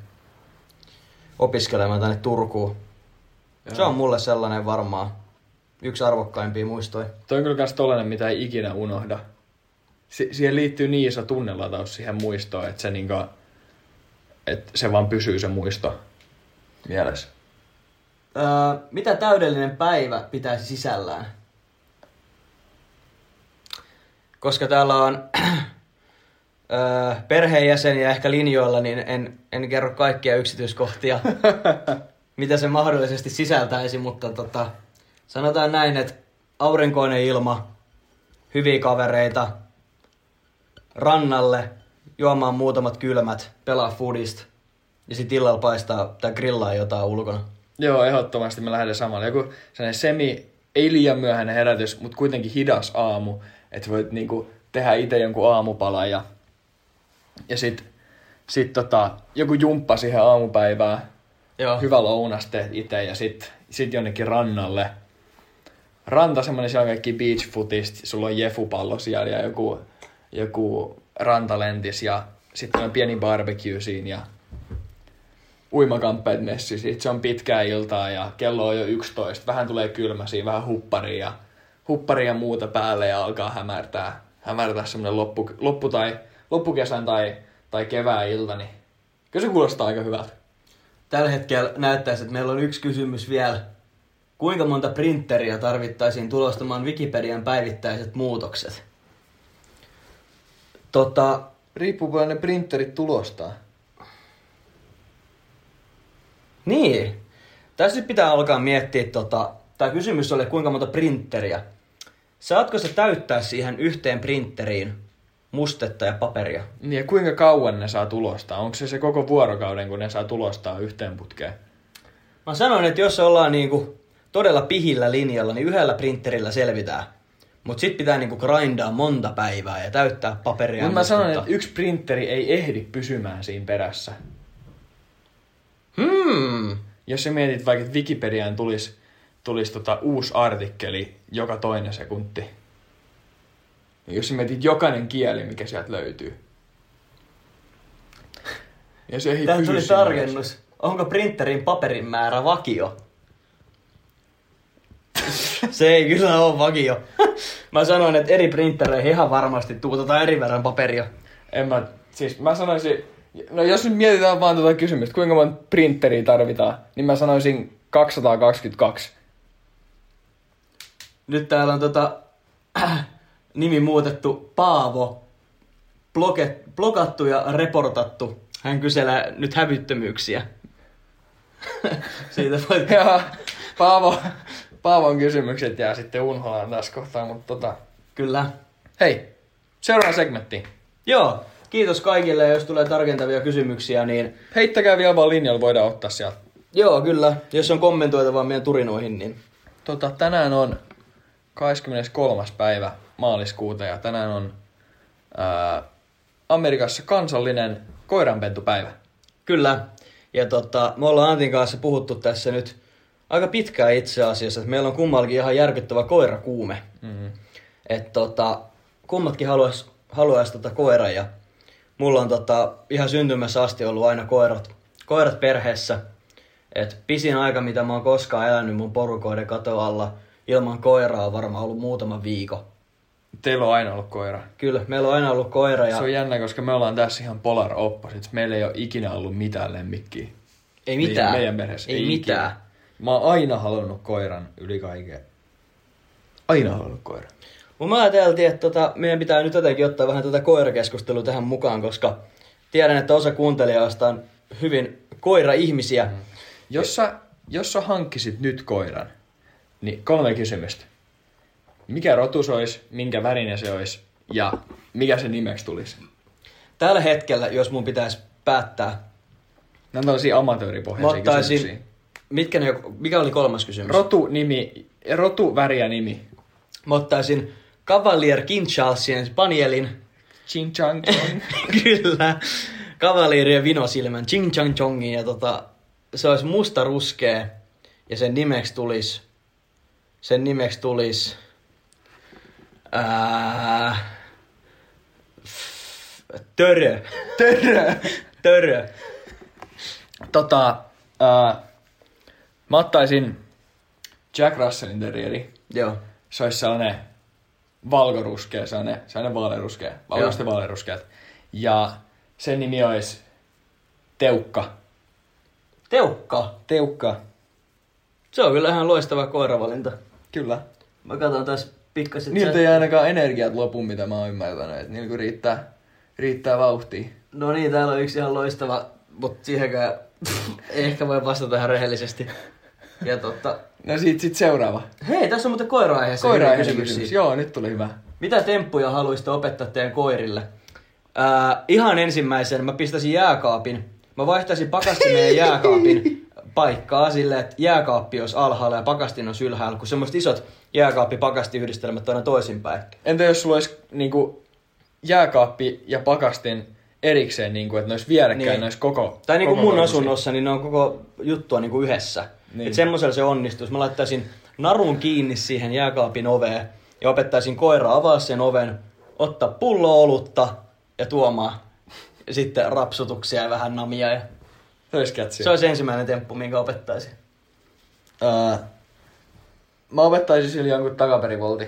opiskelemaan tänne Turkuun. Se on mulle sellainen varmaan yksi arvokkaimpia muistoja. Toi on kyllä kans tollanen, mitä ei ikinä unohda. Si- siihen liittyy niin iso tunnelataus siihen muistoon, että se, niinku, että se vaan pysyy se muisto mielessä. Öö, mitä täydellinen päivä pitäisi sisällään? Koska täällä on öö, perheenjäseniä ehkä linjoilla, niin en, en kerro kaikkia yksityiskohtia, mitä se mahdollisesti sisältäisi, mutta tota, sanotaan näin, että aurinkoinen ilma, hyviä kavereita, rannalle, juomaan muutamat kylmät, pelaa foodista ja sitten illalla paistaa tai grillaa jotain ulkona. Joo, ehdottomasti me lähdemme samalla. Joku semi, ei liian myöhäinen herätys, mutta kuitenkin hidas aamu. Että voit niinku tehdä itse jonkun aamupalan ja, ja sit, sit tota, joku jumppa siihen aamupäivään. Joo. Hyvä lounas teet itse ja sit, sit jonnekin rannalle. Ranta semmonen, siellä on kaikki beach footist, sulla on jefupallo siellä ja joku, joku rantalentis ja sitten on pieni barbecue siinä ja uimakamppeet messi. Sitten se on pitkää iltaa ja kello on jo 11. Vähän tulee kylmä siinä, vähän hupparia ja, hupparia ja muuta päälle ja alkaa hämärtää, hämärtää semmoinen loppu, loppu tai, loppukesän tai, tai kevään ilta, niin kyllä se kuulostaa aika hyvältä. Tällä hetkellä näyttäisi, että meillä on yksi kysymys vielä. Kuinka monta printeriä tarvittaisiin tulostamaan Wikipedian päivittäiset muutokset? Tota, Riippuu paljon ne printerit tulostaa. niin. Tässä nyt pitää alkaa miettiä, tota, tämä kysymys oli, kuinka monta printeriä. Saatko sä täyttää siihen yhteen printeriin mustetta ja paperia? Niin ja kuinka kauan ne saa tulostaa? Onko se se koko vuorokauden, kun ne saa tulostaa yhteen putkeen? Mä sanoin, että jos ollaan niinku todella pihillä linjalla, niin yhdellä printerillä selvitään. Mut sit pitää niinku grindaa monta päivää ja täyttää paperia. Mutta mä sanon, että yksi printeri ei ehdi pysymään siinä perässä. Hmm. Jos sä mietit vaikka, että Wikipediaan tulisi tulis tota uusi artikkeli joka toinen sekunti. Niin jos sä mietit jokainen kieli, mikä sieltä löytyy. Ja se ei Tähän tuli tarkennus. Onko printerin paperin määrä vakio? Se ei kyllä ole vakio. Mä sanoin, että eri printereihin ihan varmasti tuutetaan eri verran paperia. En mä, siis mä sanoisin, no jos nyt mietitään vaan tuota kysymystä, kuinka monta printeriä tarvitaan, niin mä sanoisin 222. Nyt täällä on tota, nimi muutettu Paavo. Bloke, blokattu ja reportattu. Hän kyselee nyt hävyttömyyksiä. Siitä voit... Ja Paavo, Paavon kysymykset jää sitten unholaan tässä kohtaa, mutta tota, Kyllä. hei, seuraava segmentti. Joo, kiitos kaikille. Jos tulee tarkentavia kysymyksiä, niin Heittäkää vielä vaan linjalla, voidaan ottaa sieltä. joo, kyllä. Jos on kommentoitavaa meidän turinoihin, niin tota, tänään on 23. päivä maaliskuuta ja tänään on ää, Amerikassa kansallinen koiranpentupäivä. Kyllä. Ja tota, me ollaan Antin kanssa puhuttu tässä nyt aika pitkään itse asiassa, että meillä on kummallakin ihan järkyttävä koirakuume. Mm-hmm. Että tota, kummatkin haluais, haluais tota koiran ja mulla on tota, ihan syntymässä asti ollut aina koirat, koirat perheessä. Et pisin aika, mitä mä oon koskaan elänyt mun porukoiden katoalla ilman koiraa on varmaan ollut muutama viikko. Teillä on aina ollut koira. Kyllä, meillä on aina ollut koira ja Se on jännä, koska me ollaan tässä ihan polar opposites. Meillä ei ole ikinä ollut mitään lemmikkiä. ei Meidän- mitään. Meidän perheessä. Ei, ikinä. mitään. Mä oon aina halunnut koiran yli kaiken. Aina halunnut koiran. Mutta mä ajateltiin, että tota, meidän pitää nyt jotenkin ottaa vähän tätä koirakeskustelua tähän mukaan, koska tiedän, että osa kuuntelijoista on hyvin koira-ihmisiä. Jos sä, jos sä hankkisit nyt koiran, niin kolme kysymystä. Mikä rotu se olisi, minkä värinen se olisi ja mikä se nimeksi tulisi? Tällä hetkellä, jos mun pitäisi päättää, Nämä on tällaisia mä amatööripohjaisia kysymyksiä. Mitkä ne, mikä oli kolmas kysymys? Rotu, nimi, rotu, väri ja nimi. Mä ottaisin Cavalier King Charlesien Spanielin. Ching chang chong. Kyllä. Cavalier ja vinosilmän Ching Chang Chongin. Ja tota, se olisi musta ruskea. Ja sen nimeksi tulisi... Sen nimeksi tulisi... Ää, törö. Törö. Törö. tota, ää, mä ottaisin Jack Russellin terrieri. Joo. Se olisi sellainen valkoruskea, sellainen, sellainen vaaleruskea, valkoista Joo. vaalearuskeat. Ja sen nimi olisi Teukka. Teukka. Teukka. Se on kyllä ihan loistava koiravalinta. Kyllä. Mä katson tässä pikkasen. Niiltä ei ainakaan energiat lopu, mitä mä oon ymmärtänyt. Että niillä riittää, riittää vauhtia. No niin, täällä on yksi ihan loistava, mutta siihenkään ehkä voi vastata ihan rehellisesti. Ja totta. No siitä sit seuraava. Hei, tässä on muuten koira-aiheessa Koira hyviä kysymys. Joo, nyt tuli hyvä. Mitä temppuja haluaisitte opettaa teidän koirille? Ää, ihan ensimmäisen mä pistäisin jääkaapin. Mä vaihtaisin pakastimeen ja jääkaapin paikkaa silleen, että jääkaappi olisi alhaalla ja pakastin olisi ylhäällä, kun semmoiset isot jääkaappi-pakasti-yhdistelmät aina toisinpäin. Entä jos sulla olisi niinku, jääkaappi ja pakastin erikseen, niinku, että ne olisi vierekkäin, Niin. ne olisi koko Tai niin kuin koko mun kokoisia? asunnossa, niin ne on koko juttua niin kuin yhdessä. Niin. Niin. Et semmoisella se onnistuisi. Mä laittaisin narun kiinni siihen jääkaapin oveen ja opettaisin koira avaa sen oven, ottaa pullo olutta ja tuomaan ja sitten rapsutuksia ja vähän namia. Ja... Se olisi kätsiä. Se olisi ensimmäinen temppu, minkä opettaisin. Ää, mä opettaisin sille jonkun takaperivolti.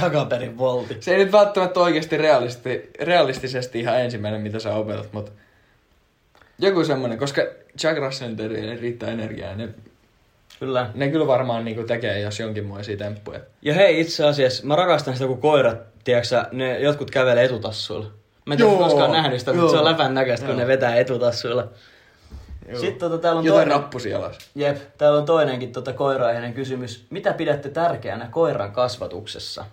Takaperin volti. Se ei nyt välttämättä oikeasti realisti, realistisesti ihan ensimmäinen, mitä sä opetat, mutta joku semmonen, koska Jack terrierille riittää energiaa, ne, Kyllä. ne kyllä varmaan niinku tekee jos jonkinmoisia temppuja. Ja hei, itse asiassa mä rakastan sitä, kun koirat, tiedätkö ne jotkut kävelee etutassuilla. Mä en tiedä, koskaan nähnyt sitä, mutta se on läpän näköistä, kun ne vetää etutassuilla. Joo. Sitten tota, täällä on Jotain toinen... rappusia alas. Jep, täällä on toinenkin tota koira kysymys. Mitä pidätte tärkeänä koiran kasvatuksessa?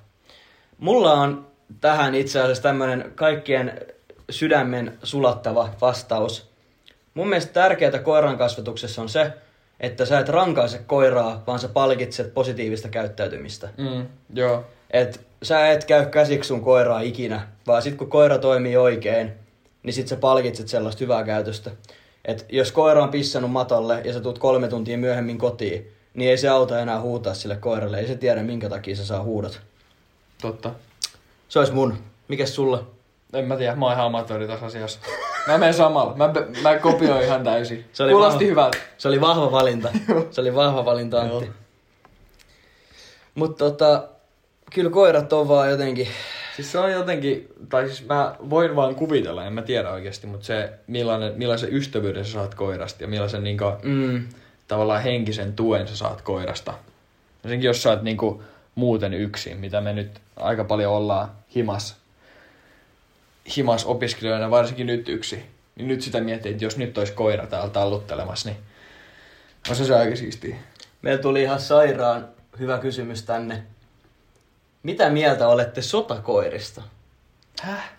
Mulla on tähän itse asiassa tämmönen kaikkien sydämen sulattava vastaus. Mun mielestä tärkeää koiran kasvatuksessa on se, että sä et rankaise koiraa, vaan sä palkitset positiivista käyttäytymistä. Mm, joo. Et sä et käy käsiksi sun koiraa ikinä, vaan sit kun koira toimii oikein, niin sit sä palkitset sellaista hyvää käytöstä. Et jos koira on pissannut matolle ja sä tuut kolme tuntia myöhemmin kotiin, niin ei se auta enää huutaa sille koiralle. Ei se tiedä, minkä takia se saa huudot. Totta. Se olisi mun. Mikäs sulla? En mä tiedä, mä oon ihan amatööri tässä asiassa. Mä menen samalla. Mä, mä kopioin ihan täysin. Se oli Kuulosti vahva. hyvältä. Se oli vahva valinta. se oli vahva valinta, Antti. Mutta tota, kyllä koirat on vaan jotenkin... Siis se on jotenkin, tai siis mä voin vaan kuvitella, en mä tiedä oikeasti, mutta se millainen, millaisen ystävyyden sä saat koirasta ja millaisen niinku, Mm, tavallaan henkisen tuen sä saat koirasta. Varsinkin jos sä oot niinku muuten yksin, mitä me nyt aika paljon ollaan himas, himas opiskelijoina, varsinkin nyt yksi. Niin nyt sitä miettii, että jos nyt olisi koira täällä talluttelemassa, niin on se, se aika siistiä. Meillä tuli ihan sairaan hyvä kysymys tänne. Mitä mieltä olette sotakoirista? Häh?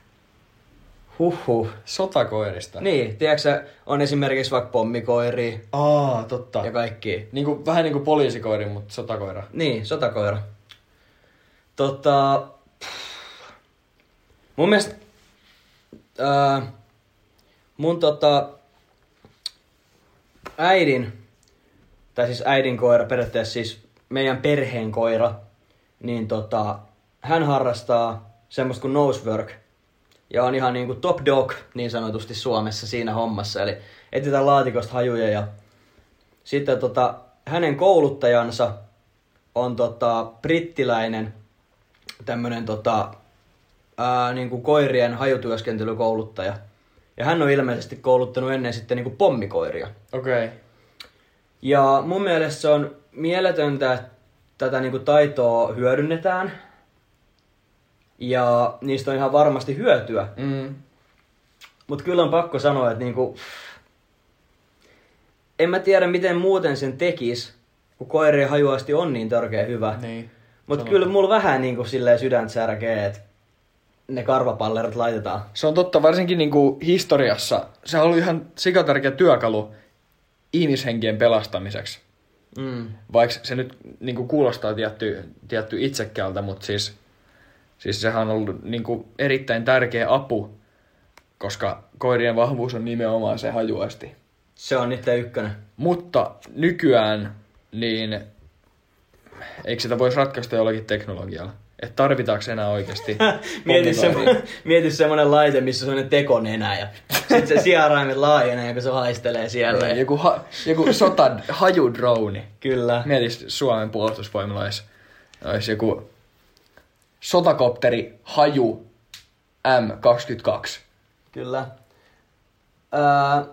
Huhhuh. Sotakoirista. Niin, tiedätkö on esimerkiksi vaikka pommikoiria Aa, totta. ja kaikki. Niin kuin, vähän niin kuin poliisikoiri, mutta sotakoira. Niin, sotakoira. Tota... Mun mielestä... Ää, mun tota... Äidin, tai siis äidin koira, periaatteessa siis meidän perheen koira, niin tota, hän harrastaa semmoista kuin nosework. Ja on ihan niinku top dog niin sanotusti Suomessa siinä hommassa. Eli etsitään laatikosta hajuja ja sitten tota, hänen kouluttajansa on tota, brittiläinen tämmönen tota, ää, niinku koirien hajutyöskentelykouluttaja. Ja hän on ilmeisesti kouluttanut ennen sitten niinku pommikoiria. Okei. Okay. Ja mun mielestä se on mieletöntä, että tätä niinku taitoa hyödynnetään. Ja niistä on ihan varmasti hyötyä. Mm. Mutta kyllä on pakko sanoa, että niinku, en mä tiedä miten muuten sen tekis, kun koirien hajuasti on niin törkeä hyvä. Niin. Mutta kyllä mulla vähän niinku silleen sydäntä särkee, että ne karvapallerit laitetaan. Se on totta, varsinkin niin kuin historiassa. Se on ollut ihan sikatärkeä työkalu ihmishenkien pelastamiseksi. Mm. Vaikka se nyt niin kuin kuulostaa tietty, tietty itsekkäältä, mutta siis, siis sehän on ollut niin kuin erittäin tärkeä apu, koska koirien vahvuus on nimenomaan se hajuasti. Se on niiden ykkönen. Mutta nykyään, niin eikö sitä voisi ratkaista jollakin teknologialla? Että tarvitaanko enää oikeasti mieti, semmonen, mieti semmonen laite, missä on semmonen tekonenä ja sit se sijaraimet laajenee, kun se haistelee siellä. Niin, joku, ha, joku sota hajudroni. Kyllä. Mieti Suomen puolustusvoimilla olisi, olisi joku sotakopteri haju M22. Kyllä. Ää,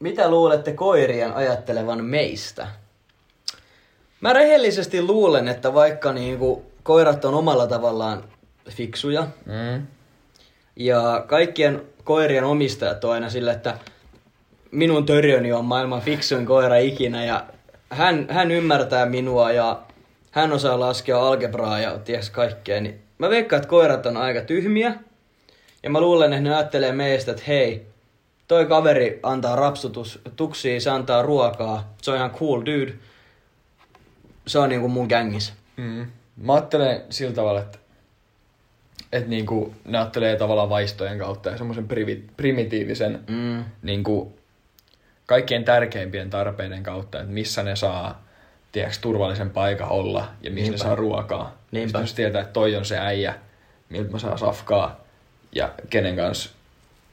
mitä luulette koirien ajattelevan meistä? Mä rehellisesti luulen, että vaikka niinku koirat on omalla tavallaan fiksuja, Mm. ja kaikkien koirien omistajat on aina sillä, että minun törjöni on maailman fiksuin koira ikinä, ja hän, hän ymmärtää minua, ja hän osaa laskea algebraa ja ties kaikkea, niin mä veikkaan, että koirat on aika tyhmiä, ja mä luulen, että ne ajattelee meistä, että hei, toi kaveri antaa rapsutuksia, se antaa ruokaa, se on ihan cool dude. Se on niinku mun gängis. Mm. Mä ajattelen sillä tavalla, että, että niinku, ne ajattelee tavallaan vaistojen kautta ja semmoisen privi, primitiivisen Mm. niinku, kaikkein tärkeimpien tarpeiden kautta, että missä ne saa tiedätkö, turvallisen paikan olla ja missä Niinpä. ne saa ruokaa. Niinpä. Sitten jos tietää, että toi on se äijä, miltä mä saan safkaa ja kenen kanssa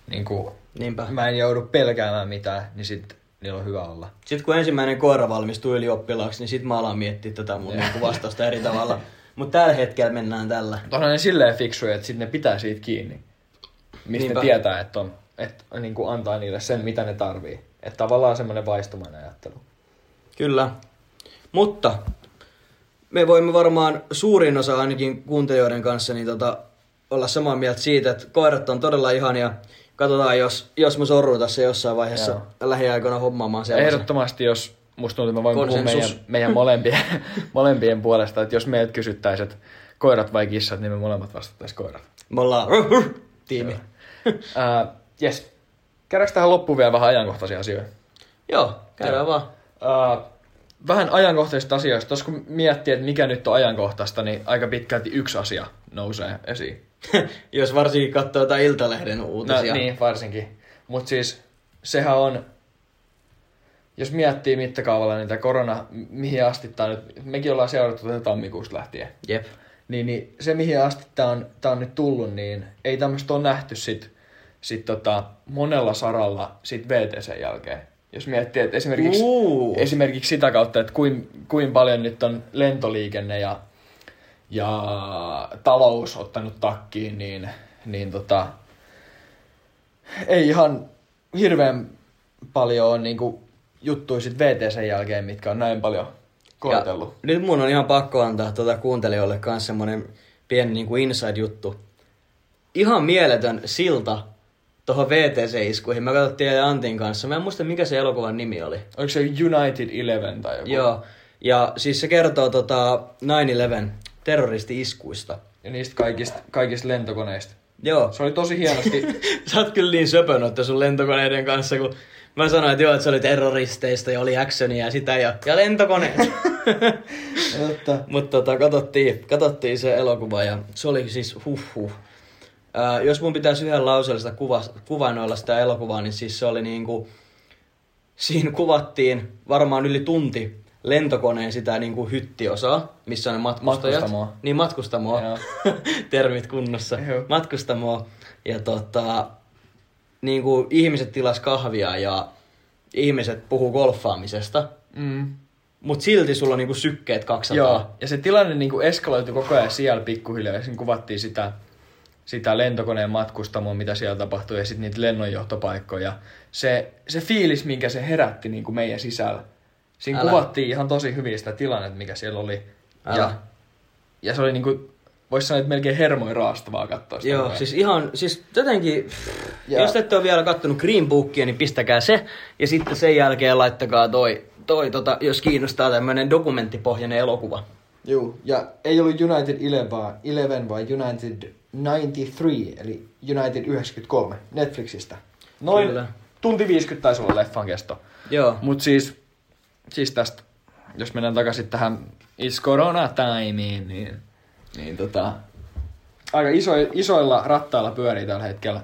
niin kuin, Niinpä. mä en joudu pelkäämään mitään, niin sit niillä on hyvä olla. Sitten kun ensimmäinen koira valmistuu ylioppilaaksi, niin sit mä alan miettiä tätä mun niinku vastausta eri tavalla. Mutta tällä hetkellä mennään tällä. Mutta onhan ne silleen fiksuja, että sit ne pitää siitä kiinni. Mistä Niinpä. ne tietää, että, on, että niin kuin antaa niille sen, mitä ne tarvii. Että tavallaan semmoinen vaistomainen ajattelu. Kyllä. Mutta me voimme varmaan suurin osa ainakin kuuntelijoiden kanssa niin tota, olla samaa mieltä siitä, että koirat on todella ihania. Katsotaan, jos, jos mä sorrun tässä jossain vaiheessa Joo. lähiaikoina hommaamaan sellaisen. Ehdottomasti, jos musta tuntuu, että mä voin puhua meidän, meidän molempien, molempien puolesta, että jos meiltä kysyttäisiin, että koirat vai kissat, niin me molemmat vastattaisiin koirat. Me ollaan tiimi. Ää, yes. Käydäänkö tähän loppuun vielä vähän ajankohtaisia asioita? Joo, käydään Joo. vaan. Ää, vähän ajankohtaisista asioista. Tuossa kun miettii, että mikä nyt on ajankohtaista, niin aika pitkälti yksi asia nousee esiin. jos varsinkin katsoo jotain Iltalehden No, uutisia. niin, varsinkin. Mutta siis sehän on, jos miettii mittakaavalla niitä korona, mihin asti tämä nyt, mekin ollaan seurattu tätä tammikuusta lähtien, Jep. niin, niin se mihin asti tämä on, tää on nyt tullut, niin ei tämmöistä ole nähty sit, sit tota, monella saralla sit VTC jälkeen. Jos miettii, että esimerkiksi, esimerkiksi sitä kautta, että kuin, kuin paljon nyt on lentoliikenne ja, ja talous ottanut takkiin, niin, niin tota, ei ihan hirveän paljon ole niinku juttuja sit VTC jälkeen, mitkä on näin paljon koetellut. Ja nyt mun on ihan pakko antaa tuota kuuntelijoille kanssa semmonen pieni niin inside-juttu. Ihan mieletön silta tuohon VTC-iskuihin. Me katsottiin Antin kanssa. Mä en muista, mikä se elokuvan nimi oli. Oliko se United Eleven tai joku? Joo. Ja siis se kertoo tota 9-11 terroristi-iskuista. Ja niistä kaikista, kaikista lentokoneista. Joo. Se oli tosi hienosti. Sä oot kyllä niin söpö noitten sun lentokoneiden kanssa, kun mä sanoin, että joo, että se oli terroristeista ja oli actionia ja sitä ja, ja lentokoneet. Mutta tota, katsottiin, katsottiin se elokuva ja se oli siis huh huh. Ää, jos mun pitäisi yhden lauseella sitä kuva, kuvainnoilla sitä elokuvaa, niin siis se oli niinku... Siinä kuvattiin varmaan yli tunti lentokoneen sitä niinku hyttiosaa, missä on ne matkustajat. Matkustamoa. Niin, matkustamoa. Termit kunnossa. Joo. Matkustamoa. Ja tota, niinku ihmiset tilas kahvia ja ihmiset puhuu golfaamisesta. Mm. Mut silti sulla on niinku sykkeet 200. Joo, ja se tilanne niin kuin eskaloitui koko ajan siellä pikkuhiljaa. Ja siinä kuvattiin sitä, sitä lentokoneen matkustamoa, mitä siellä tapahtui, ja sitten niitä lennonjohtopaikkoja. Se, se fiilis, minkä se herätti niin kuin meidän sisällä. Siinä Älä. Kuvattiin ihan tosi hyvin sitä tilannetta, mikä siellä oli. Älä. Ja, ja se oli niin kuin, voisi sanoa, että melkein hermoin raastavaa katsoa sitä. Joo, ajan. siis ihan, siis jotenkin, Ja- jos ette ole vielä kattonut Green Bookia, niin pistäkää se. Ja sitten sen jälkeen laittakaa toi, toi tota, jos kiinnostaa tämmönen dokumenttipohjainen elokuva. Joo, ja ei ollut United 11, 11 vaan United 93, eli United 93 Netflixistä. Noin Kyllä. tunti 50 taisi olla leffan kesto. Joo. Mut siis, siis tästä, jos mennään takaisin tähän It's Corona Timeen, niin, niin tota, aika iso, isoilla rattailla pyörii tällä hetkellä.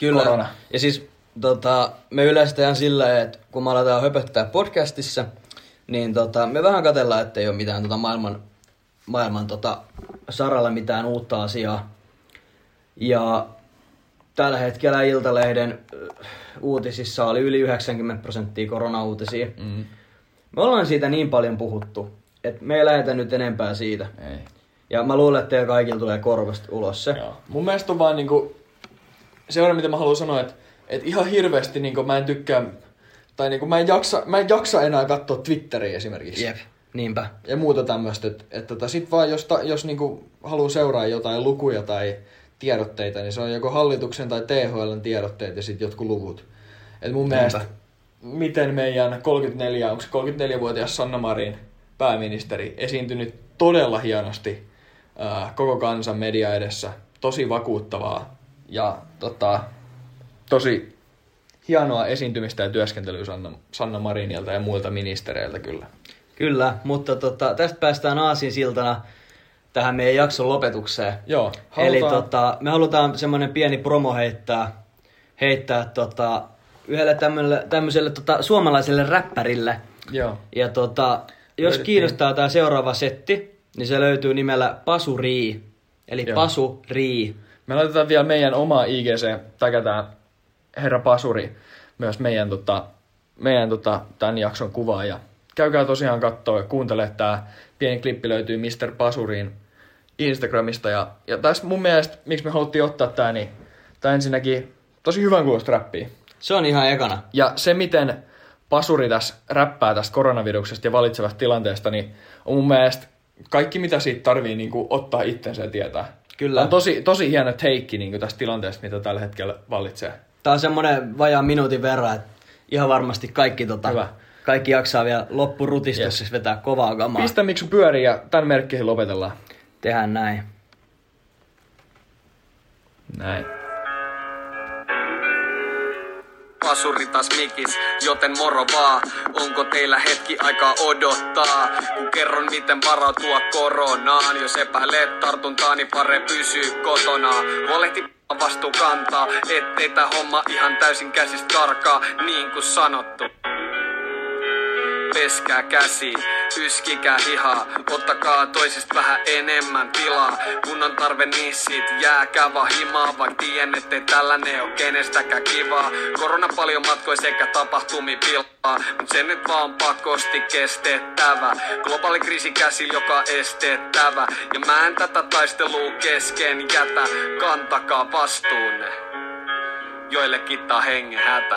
Kyllä. Korona. Ja siis tota, me yleensä tehdään sillä, että kun me aletaan höpöttää podcastissa, niin tota, me vähän katellaan, ettei ole mitään tota maailman, maailman tota, saralla mitään uutta asiaa. Ja tällä hetkellä Iltalehden äh, uutisissa oli yli 90 prosenttia koronauutisia. Mm. Me ollaan siitä niin paljon puhuttu, että me ei lähetä nyt enempää siitä. Ei. Ja mä luulen, että teillä kaikilla tulee korvasta ulos se. Joo. Mun mielestä on vaan niinku, seuraava mitä mä haluan sanoa, että, että ihan hirveästi niinku mä en tykkää, tai niinku mä en jaksa, mä en jaksa enää katsoa Twitteriä esimerkiksi. Jep, niinpä. ja muuta tämmöistä. Että et, tota, sit vaan jos, ta, jos niinku haluaa seuraa jotain lukuja tai tiedotteita, niin se on joko hallituksen tai THLn tiedotteet ja sitten jotkut luvut. Et mun Niinpä. mielestä, miten meidän 34, onko se 34-vuotias Sanna Marin pääministeri esiintynyt todella hienosti ää, koko kansan media edessä. Tosi vakuuttavaa ja tota, tosi hienoa esiintymistä ja työskentelyä Sanna, Sanna Marinilta ja muilta ministereiltä kyllä. Kyllä, mutta tota, tästä päästään aasin siltana tähän meidän jakson lopetukseen. Joo, Eli halutaan- tota, me halutaan semmoinen pieni promo heittää, heittää tota, yhdelle tämmöiselle, tämmöiselle tota, suomalaiselle räppärille. Joo. Ja tota, jos Löydettiin. kiinnostaa tämä seuraava setti, niin se löytyy nimellä Pasu Rii. Eli Joo. Pasu Rii. Me laitetaan vielä meidän oma IGC, täkätään herra Pasuri, myös meidän, tota, meidän tota, tämän jakson kuvaa. Ja käykää tosiaan katsoa ja kuuntele tämä pieni klippi löytyy Mr. Pasurin Instagramista. Ja, ja tässä mun mielestä, miksi me haluttiin ottaa tämä, niin tämä ensinnäkin tosi hyvän kuulosta räppiä. Se on ihan ekana. Ja se, miten Pasuri tässä räppää tästä koronaviruksesta ja valitsevasta tilanteesta, niin on mun mielestä kaikki, mitä siitä tarvii niin kuin, ottaa itsensä ja tietää. Kyllä. On tosi, tosi hieno teikki niin tästä tilanteesta, mitä tällä hetkellä vallitsee. Tää on semmonen vajaa minuutin verran, että ihan varmasti kaikki, tota, Hyvä. kaikki jaksaa vielä loppurutistuksessa Yes. vetää kovaa kamaa. Pistä miksu pyörii ja tämän merkkiin lopetellaan. Tehdään näin. Näin. Pasuri taas mikis, joten moro vaan. Onko teillä hetki aikaa odottaa? Kun kerron miten varautua koronaan. Jos epäilet tartuntaa, niin pare pysyy kotona. Huolehti vastuu kantaa, ettei tää homma ihan täysin käsistä karkaa, niin kuin sanottu. Peskää käsi, yskikää hihaa, ottakaa toisista vähän enemmän tilaa. Kun on tarve, niin sit jääkää vaan himaa, vaikka tien, ettei tällainen oo kenestäkään kivaa. Korona paljon matkoi sekä tapahtumi pilaa, mut se nyt vaan pakosti kestettävä. Globaali kriisi käsi, joka estettävä. Ja mä en tätä taistelua kesken jätä, kantakaa vastuunne. Joillekin tää hengen hätä.